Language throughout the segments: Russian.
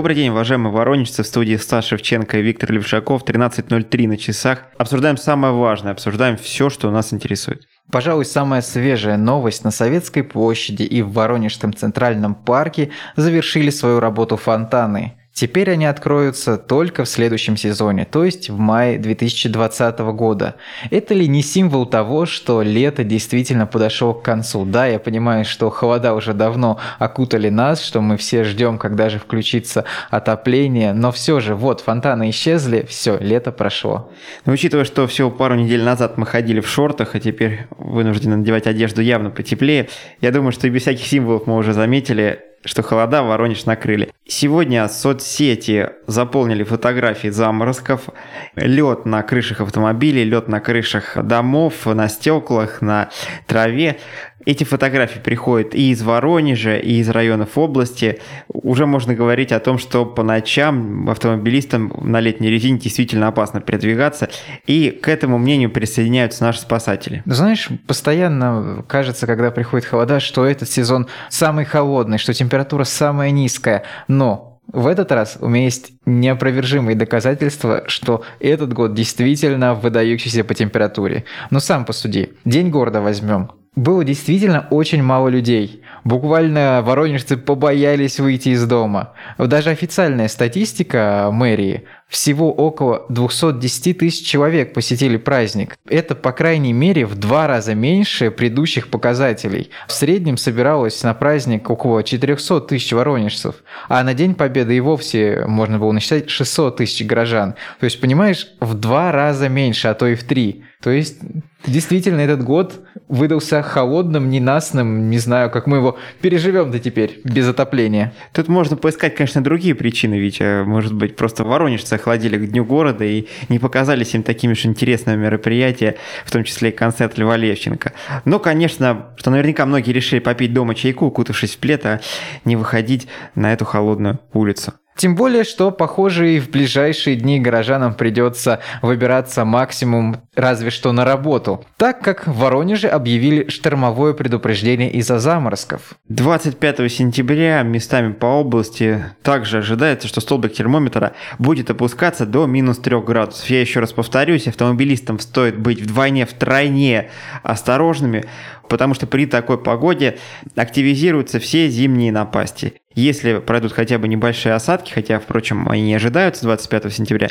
Добрый день, уважаемые воронежцы. В студии Стас Шевченко и Виктор Левшаков. 13.03 на часах. Обсуждаем самое важное, обсуждаем все, что нас интересует. Пожалуй, самая свежая новость на Советской площади и в Воронежском центральном парке завершили свою работу фонтаны. Теперь они откроются только в следующем сезоне, то есть в мае 2020 года. Это ли не символ того, что лето действительно подошло к концу? Да, я понимаю, что холода уже давно окутали нас, что мы все ждем, когда же включится отопление, но все же, вот, фонтаны исчезли, все, лето прошло. Но учитывая, что всего пару недель назад мы ходили в шортах, а теперь вынуждены надевать одежду явно потеплее, я думаю, что и без всяких символов мы уже заметили, что холода Воронеж накрыли. Сегодня соцсети заполнили фотографии заморозков, лед на крышах автомобилей, лед на крышах домов, на стеклах, на траве. Эти фотографии приходят и из Воронежа, и из районов области. Уже можно говорить о том, что по ночам автомобилистам на летней резине действительно опасно передвигаться. И к этому мнению присоединяются наши спасатели. Знаешь, постоянно кажется, когда приходит холода, что этот сезон самый холодный, что температура самая низкая. Но в этот раз у меня есть неопровержимые доказательства, что этот год действительно выдающийся по температуре. Но сам посуди. День города возьмем было действительно очень мало людей. Буквально воронежцы побоялись выйти из дома. Даже официальная статистика мэрии всего около 210 тысяч человек посетили праздник. Это, по крайней мере, в два раза меньше предыдущих показателей. В среднем собиралось на праздник около 400 тысяч воронежцев, а на День Победы и вовсе можно было насчитать 600 тысяч горожан. То есть, понимаешь, в два раза меньше, а то и в три. То есть, действительно, этот год выдался холодным, ненастным, не знаю, как мы его переживем-то теперь без отопления. Тут можно поискать, конечно, другие причины, Витя. Может быть, просто воронежцы охладили к Дню города и не показались им такими же интересными мероприятия, в том числе и концерт Льва Левченко. Но, конечно, что наверняка многие решили попить дома чайку, укутавшись в плед, а не выходить на эту холодную улицу. Тем более, что, похоже, и в ближайшие дни горожанам придется выбираться максимум разве что на работу, так как в Воронеже объявили штормовое предупреждение из-за заморозков. 25 сентября местами по области также ожидается, что столбик термометра будет опускаться до минус 3 градусов. Я еще раз повторюсь, автомобилистам стоит быть вдвойне, втройне осторожными, потому что при такой погоде активизируются все зимние напасти. Если пройдут хотя бы небольшие осадки, хотя, впрочем, они не ожидаются 25 сентября,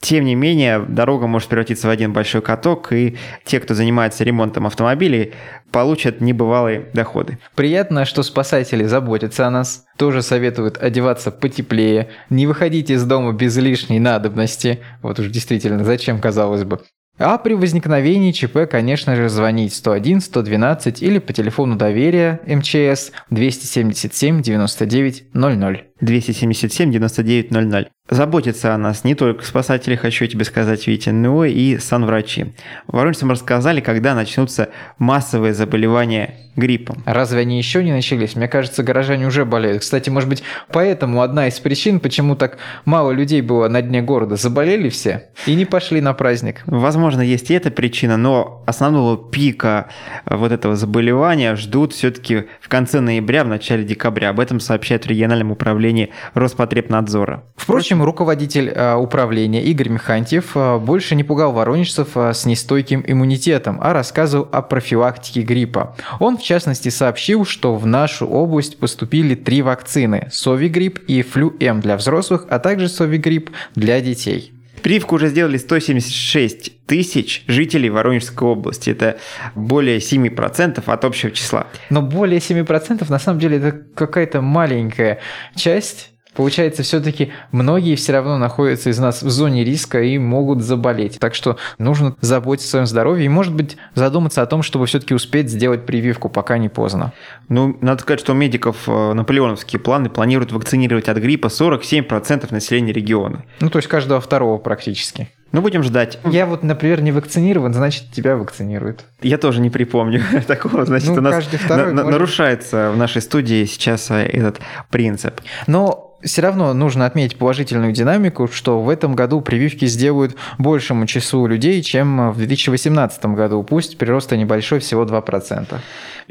тем не менее, дорога может превратиться в один большой каток, и те, кто занимается ремонтом автомобилей, получат небывалые доходы. Приятно, что спасатели заботятся о нас, тоже советуют одеваться потеплее, не выходить из дома без лишней надобности. Вот уж действительно, зачем, казалось бы. А при возникновении ЧП, конечно же, звонить 101, 112 или по телефону доверия МЧС 277 99 00. 277 99 00. Заботятся о нас не только спасатели, хочу тебе сказать, Витя, но и санврачи. Воронежцам рассказали, когда начнутся массовые заболевания гриппом. Разве они еще не начались? Мне кажется, горожане уже болеют. Кстати, может быть, поэтому одна из причин, почему так мало людей было на дне города. Заболели все и не пошли на праздник. Возможно, есть и эта причина, но основного пика вот этого заболевания ждут все-таки в конце ноября, в начале декабря. Об этом сообщает в региональном управлении Роспотребнадзора. Впрочем, руководитель э, управления Игорь Михантьев э, больше не пугал воронежцев э, с нестойким иммунитетом, а рассказывал о профилактике гриппа. Он, в частности, сообщил, что в нашу область поступили три вакцины – Совигрипп и Флю-М для взрослых, а также Совигрипп для детей. Прививку уже сделали 176 тысяч жителей Воронежской области. Это более 7% от общего числа. Но более 7% на самом деле это какая-то маленькая часть Получается, все-таки многие все равно находятся из нас в зоне риска и могут заболеть. Так что нужно заботиться о своем здоровье и, может быть, задуматься о том, чтобы все-таки успеть сделать прививку, пока не поздно. Ну, надо сказать, что у медиков э, наполеоновские планы планируют вакцинировать от гриппа 47% населения региона. Ну, то есть каждого второго практически. Ну, будем ждать. Я вот, например, не вакцинирован, значит, тебя вакцинируют. Я тоже не припомню такого. Значит, Ну, у нас на- на- нарушается в нашей студии сейчас э, этот принцип. Но все равно нужно отметить положительную динамику, что в этом году прививки сделают большему числу людей, чем в 2018 году. Пусть прирост и небольшой, всего 2%.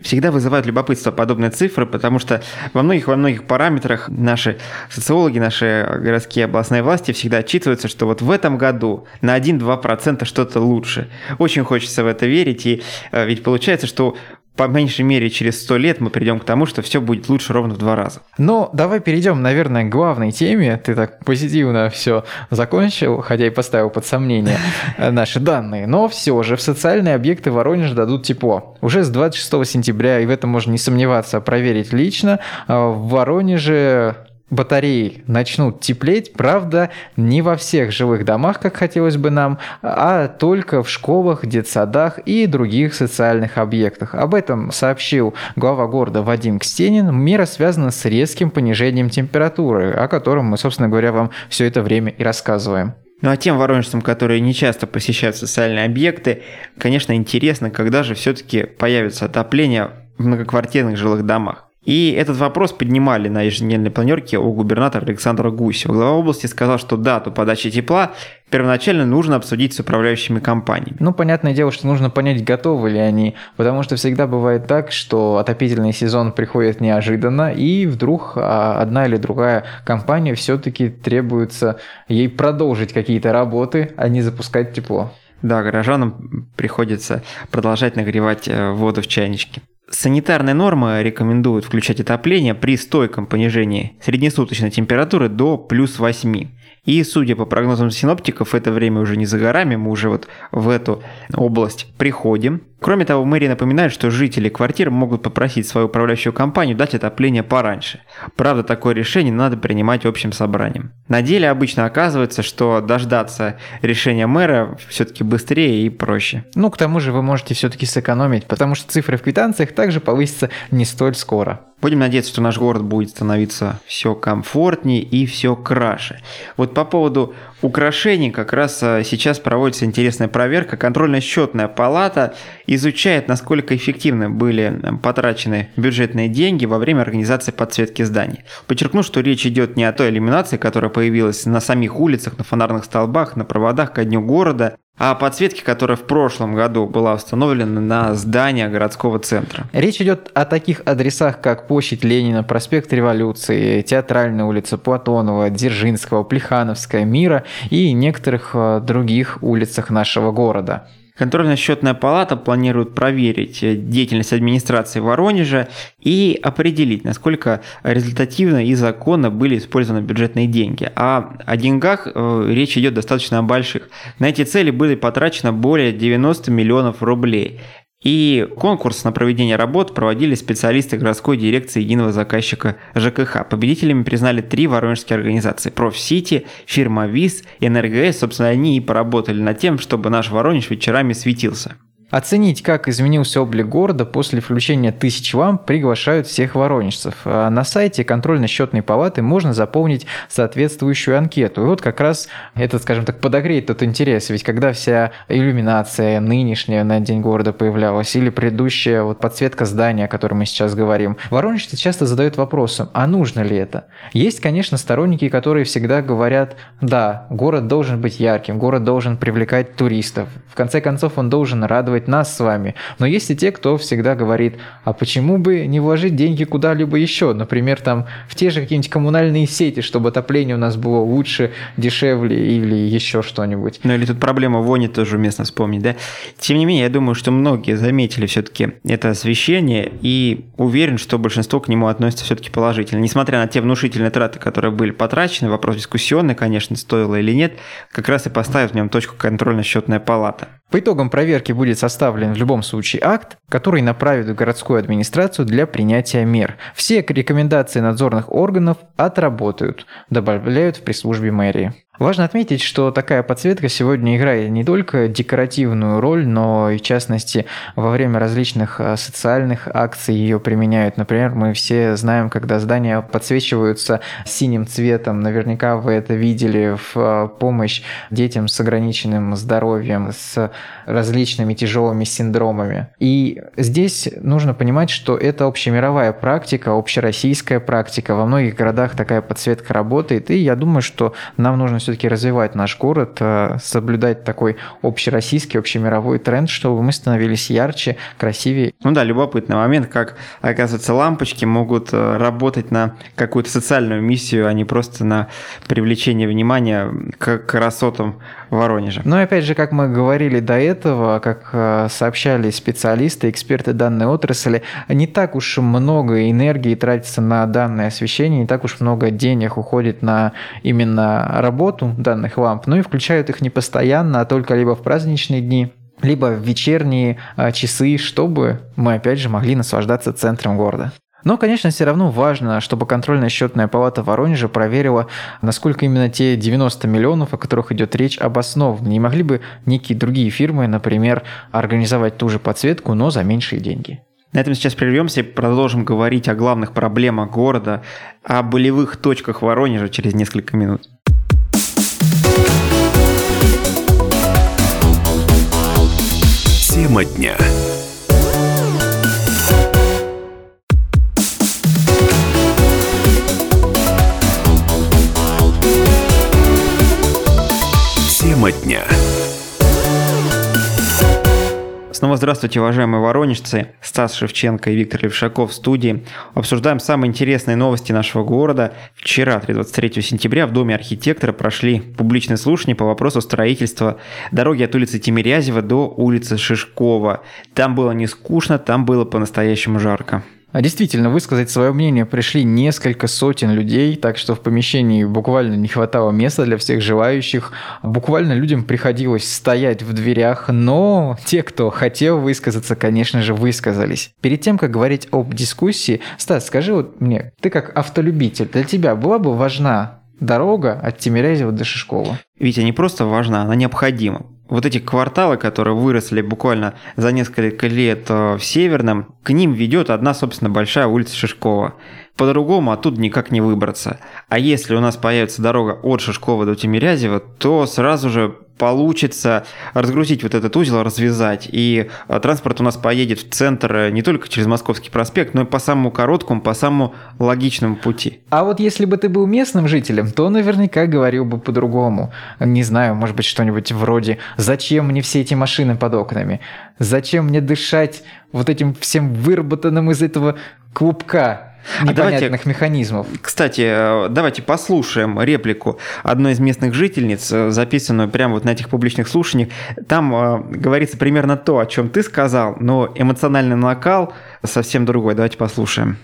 Всегда вызывают любопытство подобные цифры, потому что во многих, во многих параметрах наши социологи, наши городские областные власти всегда отчитываются, что вот в этом году на 1-2% что-то лучше. Очень хочется в это верить, и э, ведь получается, что по меньшей мере через 100 лет мы придем к тому, что все будет лучше ровно в два раза. Но давай перейдем, наверное, к главной теме. Ты так позитивно все закончил, хотя и поставил под сомнение э, наши данные. Но все же в социальные объекты Воронежа дадут тепло. Уже с 26 сентября, и в этом можно не сомневаться, проверить лично, э, в Воронеже батареи начнут теплеть, правда, не во всех жилых домах, как хотелось бы нам, а только в школах, детсадах и других социальных объектах. Об этом сообщил глава города Вадим Кстенин. Мера связана с резким понижением температуры, о котором мы, собственно говоря, вам все это время и рассказываем. Ну а тем воронежцам, которые не часто посещают социальные объекты, конечно, интересно, когда же все-таки появится отопление в многоквартирных жилых домах. И этот вопрос поднимали на еженедельной планерке у губернатора Александра Гусева. Глава области сказал, что дату подачи тепла первоначально нужно обсудить с управляющими компаниями. Ну, понятное дело, что нужно понять, готовы ли они, потому что всегда бывает так, что отопительный сезон приходит неожиданно, и вдруг а, одна или другая компания все-таки требуется ей продолжить какие-то работы, а не запускать тепло. Да, горожанам приходится продолжать нагревать э, воду в чайничке. Санитарные нормы рекомендуют включать отопление при стойком понижении среднесуточной температуры до плюс 8. И, судя по прогнозам синоптиков, это время уже не за горами, мы уже вот в эту область приходим. Кроме того, мэрия напоминает, что жители квартир могут попросить свою управляющую компанию дать отопление пораньше. Правда, такое решение надо принимать общим собранием. На деле обычно оказывается, что дождаться решения мэра все-таки быстрее и проще. Ну, к тому же вы можете все-таки сэкономить, потому что цифры в квитанциях также повысятся не столь скоро. Будем надеяться, что наш город будет становиться все комфортнее и все краше. Вот по поводу украшений как раз а, сейчас проводится интересная проверка. Контрольно-счетная палата изучает, насколько эффективно были потрачены бюджетные деньги во время организации подсветки зданий. Подчеркну, что речь идет не о той иллюминации, которая появилась на самих улицах, на фонарных столбах, на проводах ко дню города, а о подсветке, которая в прошлом году была установлена на здание городского центра. Речь идет о таких адресах, как площадь Ленина, проспект Революции, Театральная улица Платонова, Дзержинского, Плехановская, Мира и некоторых э, других улицах нашего города. Контрольно-счетная палата планирует проверить э, деятельность администрации Воронежа и определить, насколько результативно и законно были использованы бюджетные деньги. А о деньгах э, речь идет достаточно о больших. На эти цели были потрачено более 90 миллионов рублей. И конкурс на проведение работ проводили специалисты городской дирекции единого заказчика ЖКХ. Победителями признали три воронежские организации. Профсити, фирма ВИЗ, НРГС. Собственно, они и поработали над тем, чтобы наш Воронеж вечерами светился. Оценить, как изменился облик города после включения тысяч ламп, приглашают всех воронежцев. А на сайте контрольно-счетной палаты можно заполнить соответствующую анкету. И вот как раз это, скажем так, подогреет тот интерес. Ведь когда вся иллюминация нынешняя на День города появлялась, или предыдущая вот подсветка здания, о котором мы сейчас говорим, воронежцы часто задают вопросом, а нужно ли это? Есть, конечно, сторонники, которые всегда говорят, да, город должен быть ярким, город должен привлекать туристов. В конце концов, он должен радовать нас с вами. Но есть и те, кто всегда говорит, а почему бы не вложить деньги куда-либо еще? Например, там в те же какие-нибудь коммунальные сети, чтобы отопление у нас было лучше, дешевле или еще что-нибудь. Ну или тут проблема вони тоже уместно вспомнить, да? Тем не менее, я думаю, что многие заметили все-таки это освещение и уверен, что большинство к нему относится все-таки положительно. Несмотря на те внушительные траты, которые были потрачены, вопрос дискуссионный, конечно, стоило или нет, как раз и поставит в нем точку контрольно-счетная палата. По итогам проверки будет составлен в любом случае акт, который направит в городскую администрацию для принятия мер. Все рекомендации надзорных органов отработают, добавляют в пресс-службе мэрии. Важно отметить, что такая подсветка сегодня играет не только декоративную роль, но и в частности во время различных а, социальных акций ее применяют. Например, мы все знаем, когда здания подсвечиваются синим цветом, наверняка вы это видели в а, помощь детям с ограниченным здоровьем, с различными тяжелыми синдромами. И здесь нужно понимать, что это общемировая практика, общероссийская практика. Во многих городах такая подсветка работает, и я думаю, что нам нужно все-таки развивать наш город, э, соблюдать такой общероссийский, общемировой тренд, чтобы мы становились ярче, красивее. Ну да, любопытный момент, как, оказывается, лампочки могут э, работать на какую-то социальную миссию, а не просто на привлечение внимания к красотам Воронежа. Ну и опять же, как мы говорили до этого, как э, сообщали специалисты, эксперты данной отрасли, не так уж много энергии тратится на данное освещение, не так уж много денег уходит на именно работу данных ламп, ну и включают их не постоянно, а только либо в праздничные дни, либо в вечерние э, часы, чтобы мы опять же могли наслаждаться центром города. Но, конечно, все равно важно, чтобы контрольная счетная палата Воронежа проверила, насколько именно те 90 миллионов, о которых идет речь, обоснованы. Не могли бы некие другие фирмы, например, организовать ту же подсветку, но за меньшие деньги. На этом сейчас прервемся и продолжим говорить о главных проблемах города, о болевых точках Воронежа через несколько минут. Тема дня. Тема дня. Снова здравствуйте, уважаемые воронежцы. Стас Шевченко и Виктор Левшаков в студии. Обсуждаем самые интересные новости нашего города. Вчера, 23 сентября, в Доме архитектора прошли публичные слушания по вопросу строительства дороги от улицы Тимирязева до улицы Шишкова. Там было не скучно, там было по-настоящему жарко. А действительно, высказать свое мнение пришли несколько сотен людей, так что в помещении буквально не хватало места для всех желающих. Буквально людям приходилось стоять в дверях, но те, кто хотел высказаться, конечно же, высказались. Перед тем, как говорить об дискуссии, Стас, скажи вот мне, ты как автолюбитель, для тебя была бы важна дорога от Тимирязева до Шишкова? Витя, не просто важна, она необходима вот эти кварталы, которые выросли буквально за несколько лет э, в Северном, к ним ведет одна, собственно, большая улица Шишкова. По-другому оттуда никак не выбраться. А если у нас появится дорога от Шишкова до Тимирязева, то сразу же получится разгрузить вот этот узел, развязать. И а, транспорт у нас поедет в центр э, не только через Московский проспект, но и по самому короткому, по самому логичному пути. А вот если бы ты был местным жителем, то наверняка говорил бы по-другому. Не знаю, может быть, что-нибудь вроде «Зачем мне все эти машины под окнами? Зачем мне дышать вот этим всем выработанным из этого клубка?» Непонятных а давайте, механизмов. Кстати, э, давайте послушаем реплику одной из местных жительниц, э, записанную прямо вот на этих публичных слушаниях. Там э, говорится примерно то, о чем ты сказал, но эмоциональный накал совсем другой. Давайте послушаем.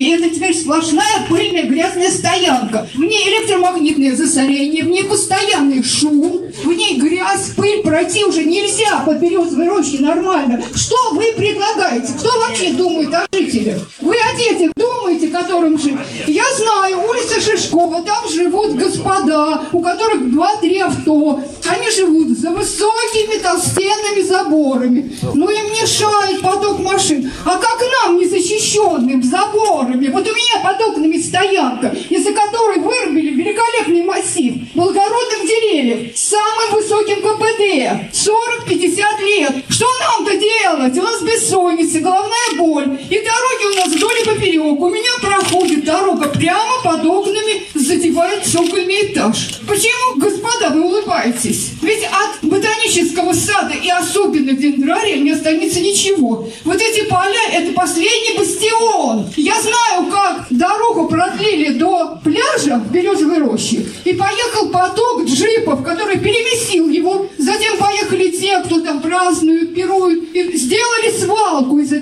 И это теперь сплошная пыльная грязная стоянка. В ней электромагнитное засорение, в ней постоянный шум, в ней грязь, пыль, пройти уже нельзя по березовой рощи нормально. Что вы предлагаете? Кто вообще думает о жителях? Вы о детях думаете, которым жить? Я знаю, улица Шишкова, там живут господа, у которых два-три авто. Они живут за высокими толстенными заборами. Но им мешает поток машин. А как нам, незащищенным забором? Заборами. Вот у меня под окнами стоянка, из-за которой вырубили великолепный массив благородных деревьев с самым высоким КПД. 40-50 лет. Что нам-то делать? У нас бессонница, головная боль. И дороги у нас вдоль и поперек. У меня проходит дорога прямо под окнами, задевает цокольный этаж. Почему, господа, вы улыбаетесь? Ведь от ботанического сада и особенно дендрария не останется ничего. Вот эти поля – это последний бастион. Я знаю, знаю, как дорогу продлили до пляжа в Березовой роще, и поехал поток джипов, который переместил его. Затем поехали те, кто там празднуют, пируют, и сделали свалку из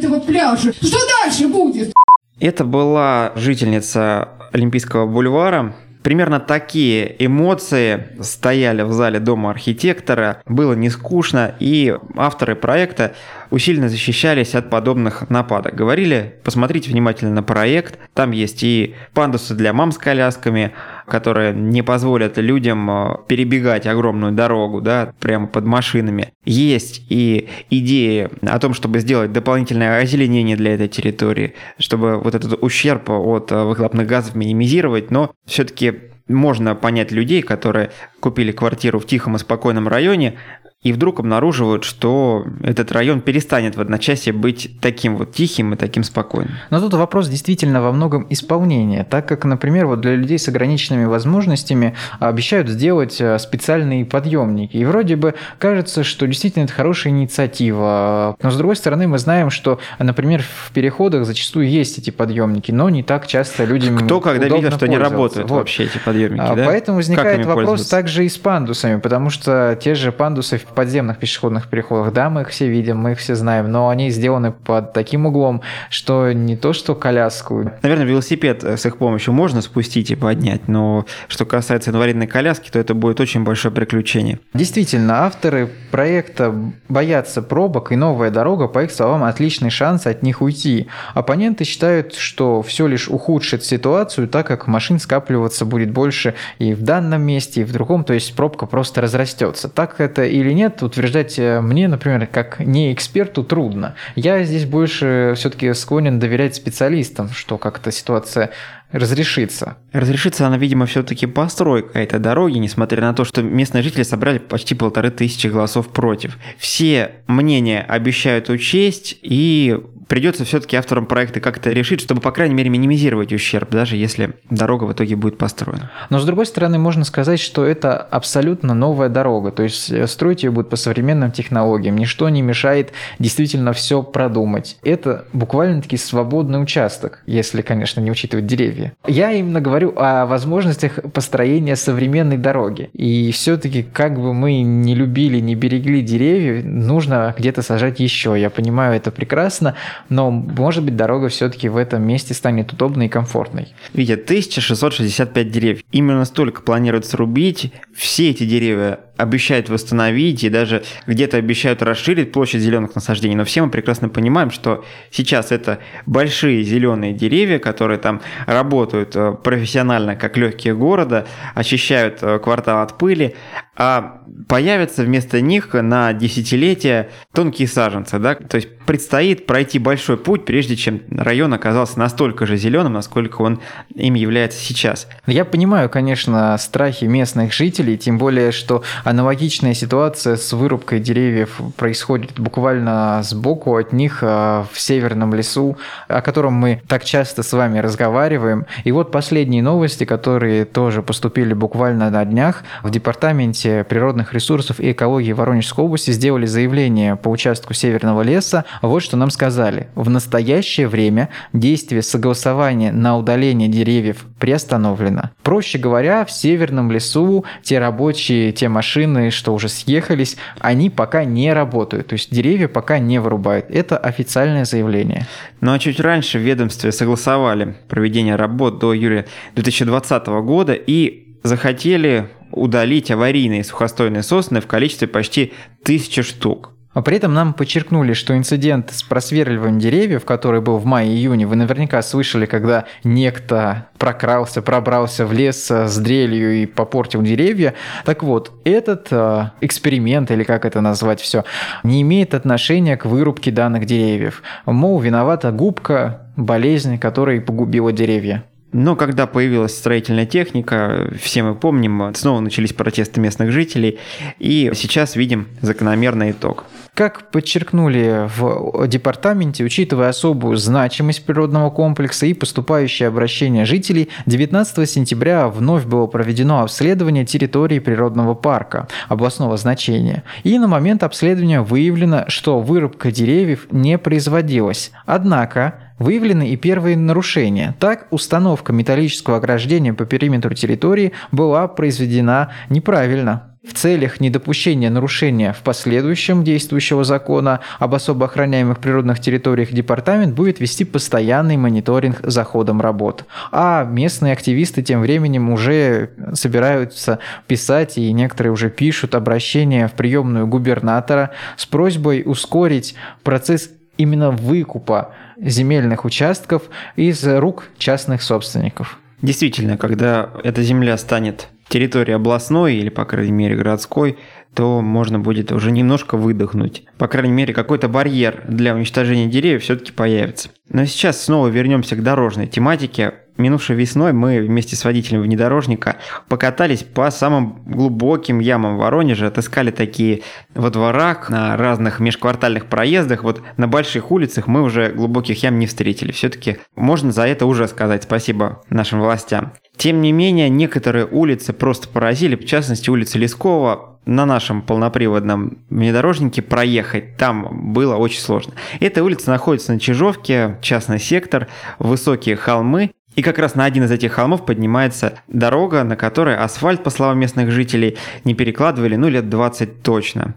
пляжа. Что дальше будет? Это была жительница Олимпийского бульвара, Примерно такие эмоции стояли в зале Дома архитектора. Было не скучно, и авторы проекта усиленно защищались от подобных нападок. Говорили, посмотрите внимательно на проект, там есть и пандусы для мам с колясками, которые не позволят людям э, перебегать огромную дорогу, да, прямо под машинами. Есть и идеи о том, чтобы сделать дополнительное озеленение для этой территории, чтобы вот этот ущерб от э, выхлопных газов минимизировать, но все-таки можно понять людей, которые купили квартиру в тихом и спокойном районе, и вдруг обнаруживают, что этот район перестанет в одночасье быть таким вот тихим и таким спокойным. Но тут вопрос действительно во многом исполнения, так как, например, вот для людей с ограниченными возможностями обещают сделать э, специальные подъемники. И вроде бы кажется, что действительно это хорошая инициатива. Но с другой стороны, мы знаем, что, например, в переходах зачастую есть эти подъемники, но не так часто людям Кто когда видел, что не работают вот. вообще эти подъемники, А, да? Поэтому возникает вопрос также и с пандусами, потому что те же пандусы в подземных пешеходных переходах, да, мы их все видим, мы их все знаем, но они сделаны под таким углом, что не то что коляску. Наверное, велосипед э, с их помощью можно спустить и поднять, но что касается инвалидной коляски, то это будет очень большое приключение. Действительно, авторы проекта боятся пробок, и новая дорога, по их словам, отличный шанс от них уйти. Оппоненты считают, что все лишь ухудшит ситуацию, так как машин скапливаться будет больше и в данном месте, и в другом, то есть пробка просто разрастется. Так это или нет, утверждать э, мне, например, как не эксперту трудно. Я здесь больше все-таки склонен доверять специалистам, что как-то ситуация разрешится. Разрешится она, видимо, все-таки постройка этой дороги, несмотря на то, что местные жители собрали почти полторы тысячи голосов против. Все мнения обещают учесть, и придется все-таки авторам проекта как-то решить, чтобы, по крайней мере, минимизировать ущерб, даже если дорога в итоге будет построена. Но с другой стороны, можно сказать, что это абсолютно новая дорога. То есть э, строить ее будет по современным технологиям. Ничто не мешает действительно все продумать. Это буквально-таки свободный участок, если, конечно, не учитывать деревья. Я именно говорю о возможностях построения современной дороги. И все-таки, как бы мы не любили, не берегли деревья, нужно где-то сажать еще. Я понимаю это прекрасно, но, может быть, дорога все-таки в этом месте станет удобной и комфортной. Видите, 1665 деревьев. Именно столько планируют срубить. Все эти деревья обещают восстановить и даже где-то обещают расширить площадь зеленых насаждений. Но все мы прекрасно понимаем, что сейчас это большие зеленые деревья, которые там работают э, профессионально как легкие города, очищают э, квартал от пыли, а появятся вместо них на десятилетия тонкие саженцы. Да? То есть предстоит пройти большой путь, прежде чем район оказался настолько же зеленым, насколько он им является сейчас. Я понимаю, конечно, страхи местных жителей, тем более, что аналогичная ситуация с вырубкой деревьев происходит буквально сбоку от них а, в северном лесу, о котором мы так часто с вами разговариваем. И вот последние новости, которые тоже поступили буквально на днях. В департаменте природных ресурсов и экологии Воронежской области сделали заявление по участку северного леса. Вот что нам сказали. В настоящее время действие согласования на удаление деревьев приостановлено. Проще говоря, в северном лесу те рабочие, те машины, что уже съехались, они пока не работают. То есть деревья пока не вырубают. Это официальное заявление. Ну а чуть раньше в ведомстве согласовали проведение работ до июля 2020 года и захотели удалить аварийные сухостойные сосны в количестве почти тысячи штук. А при этом нам подчеркнули, что инцидент с просверливанием деревьев, который был в мае-июне, вы наверняка слышали, когда некто прокрался, пробрался в лес с дрелью и попортил деревья. Так вот, этот э, эксперимент, или как это назвать все, не имеет отношения к вырубке данных деревьев. Мол, виновата губка, болезнь, которая погубила деревья. Но когда появилась строительная техника, все мы помним, снова начались протесты местных жителей, и сейчас видим закономерный итог. Как подчеркнули в департаменте, учитывая особую значимость природного комплекса и поступающее обращение жителей, 19 сентября вновь было проведено обследование территории природного парка областного значения. И на момент обследования выявлено, что вырубка деревьев не производилась. Однако Выявлены и первые нарушения. Так, установка металлического ограждения по периметру территории была произведена неправильно. В целях недопущения нарушения в последующем действующего закона об особо охраняемых природных территориях департамент будет вести постоянный мониторинг за ходом работ. А местные активисты тем временем уже собираются писать, и некоторые уже пишут обращение в приемную губернатора с просьбой ускорить процесс именно выкупа земельных участков из рук частных собственников. Действительно, когда эта земля станет территорией областной или, по крайней мере, городской, то можно будет уже немножко выдохнуть. По крайней мере, какой-то барьер для уничтожения деревьев все-таки появится. Но сейчас снова вернемся к дорожной тематике. Минувшей весной мы вместе с водителем внедорожника покатались по самым глубоким ямам Воронежа, отыскали такие во дворах, на разных межквартальных проездах. Вот на больших улицах мы уже глубоких ям не встретили. Все-таки можно за это уже сказать спасибо нашим властям. Тем не менее, некоторые улицы просто поразили, в частности, улица Лескова, на нашем полноприводном внедорожнике проехать там было очень сложно. Эта улица находится на Чижовке, частный сектор, высокие холмы, и как раз на один из этих холмов поднимается дорога, на которой асфальт, по словам местных жителей, не перекладывали, ну, лет 20 точно.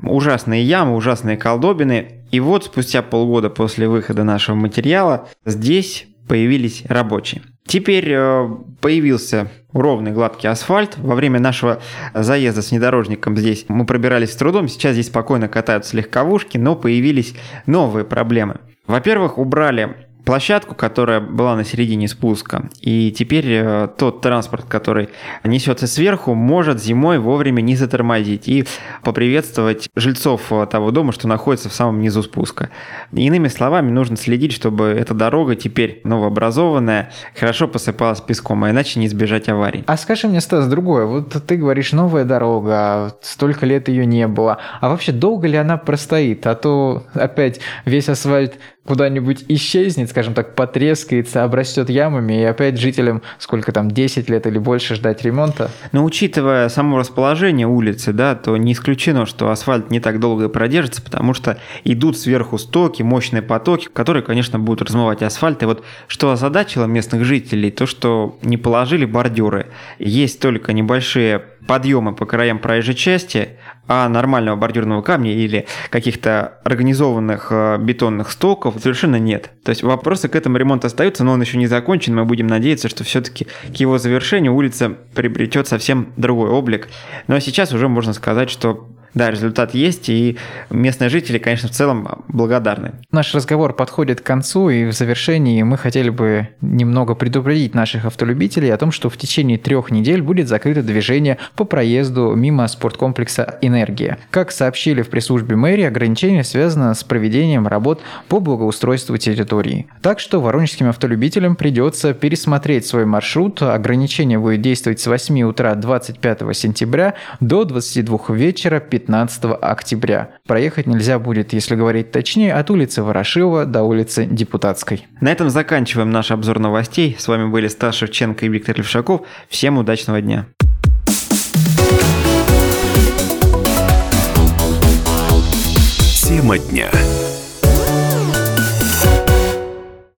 Ужасные ямы, ужасные колдобины. И вот спустя полгода после выхода нашего материала здесь появились рабочие. Теперь э, появился ровный гладкий асфальт. Во время нашего заезда с внедорожником здесь мы пробирались с трудом. Сейчас здесь спокойно катаются легковушки, но появились новые проблемы. Во-первых, убрали площадку, которая была на середине спуска. И теперь э, тот транспорт, который несется сверху, может зимой вовремя не затормозить и поприветствовать жильцов э, того дома, что находится в самом низу спуска. Иными словами, нужно следить, чтобы эта дорога теперь новообразованная хорошо посыпалась песком, а иначе не избежать аварий. А скажи мне, Стас, другое. Вот ты говоришь, новая дорога, столько лет ее не было. А вообще долго ли она простоит? А то опять весь асфальт куда-нибудь исчезнет, скажем так, потрескается, обрастет ямами, и опять жителям сколько там, 10 лет или больше ждать ремонта? Но учитывая само расположение улицы, да, то не исключено, что асфальт не так долго продержится, потому что идут сверху стоки, мощные потоки, которые, конечно, будут размывать асфальт. И вот что озадачило местных жителей, то, что не положили бордюры. Есть только небольшие подъемы по краям проезжей части, а нормального бордюрного камня или каких-то организованных э, бетонных стоков совершенно нет. То есть вопросы к этому ремонту остаются, но он еще не закончен. Мы будем надеяться, что все-таки к его завершению улица приобретет совсем другой облик. Но сейчас уже можно сказать, что да, результат есть, и местные жители, конечно, в целом благодарны. Наш разговор подходит к концу, и в завершении мы хотели бы немного предупредить наших автолюбителей о том, что в течение трех недель будет закрыто движение по проезду мимо спорткомплекса «Энергия». Как сообщили в пресс-службе мэрии, ограничение связано с проведением работ по благоустройству территории. Так что воронежским автолюбителям придется пересмотреть свой маршрут. Ограничение будет действовать с 8 утра 25 сентября до 22 вечера 15 15 октября. Проехать нельзя будет, если говорить точнее, от улицы Ворошилова до улицы Депутатской. На этом заканчиваем наш обзор новостей. С вами были Стас Шевченко и Виктор Левшаков. Всем удачного дня. Тема дня.